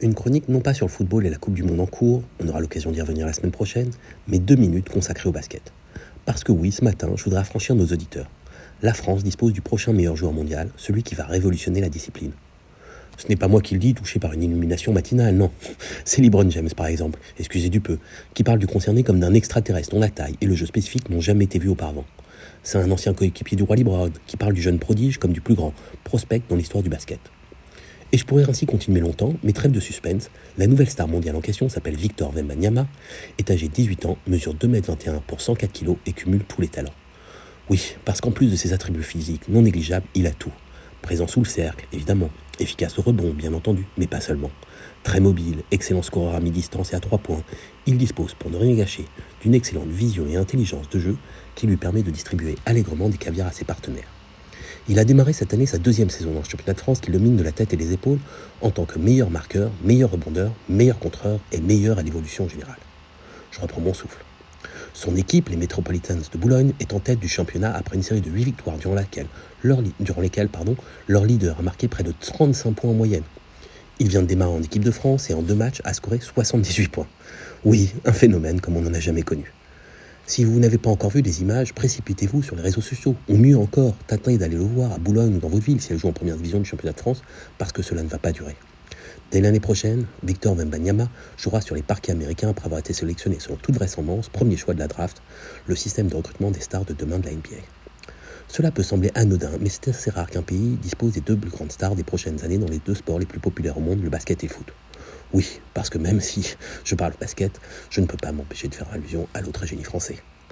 Une chronique non pas sur le football et la Coupe du Monde en cours, on aura l'occasion d'y revenir la semaine prochaine, mais deux minutes consacrées au basket. Parce que oui, ce matin, je voudrais affranchir nos auditeurs. La France dispose du prochain meilleur joueur mondial, celui qui va révolutionner la discipline. Ce n'est pas moi qui le dis, touché par une illumination matinale, non. C'est LeBron James, par exemple, excusez du peu, qui parle du concerné comme d'un extraterrestre dont la taille et le jeu spécifique n'ont jamais été vus auparavant. C'est un ancien coéquipier du roi LeBron qui parle du jeune prodige comme du plus grand prospect dans l'histoire du basket. Et je pourrais ainsi continuer longtemps, mais trêve de suspense, la nouvelle star mondiale en question s'appelle Victor Wembanyama, est âgé de 18 ans, mesure 2m21 pour 104 kg et cumule tous les talents. Oui, parce qu'en plus de ses attributs physiques non négligeables, il a tout. Présent sous le cercle, évidemment. Efficace au rebond, bien entendu, mais pas seulement. Très mobile, excellent scoreur à mi-distance et à 3 points, il dispose, pour ne rien gâcher, d'une excellente vision et intelligence de jeu qui lui permet de distribuer allègrement des caviars à ses partenaires. Il a démarré cette année sa deuxième saison dans le championnat de France qui le mine de la tête et des épaules en tant que meilleur marqueur, meilleur rebondeur, meilleur contreur et meilleur à l'évolution générale. Je reprends mon souffle. Son équipe, les Metropolitans de Boulogne, est en tête du championnat après une série de 8 victoires durant, lesquelles leur leader a marqué près de 35 points en moyenne. Il vient de démarrer en équipe de France et en deux matchs a scoré 78 points. Oui, un phénomène comme on n'en a jamais connu. Si vous n'avez pas encore vu des images, précipitez-vous sur les réseaux sociaux. Ou mieux encore, tâtez d'aller le voir à Boulogne ou dans votre ville si elle joue en première division du championnat de France, parce que cela ne va pas durer. Dès l'année prochaine, Victor Wembanyama jouera sur les parquets américains après avoir été sélectionné selon toute vraisemblance premier choix de la draft, le système de recrutement des stars de demain de la NBA. Cela peut sembler anodin, mais c'est assez rare qu'un pays dispose des deux plus grandes stars des prochaines années dans les deux sports les plus populaires au monde, le basket et le foot. Oui, parce que même si je parle basket, je ne peux pas m'empêcher de faire allusion à l'autre génie français.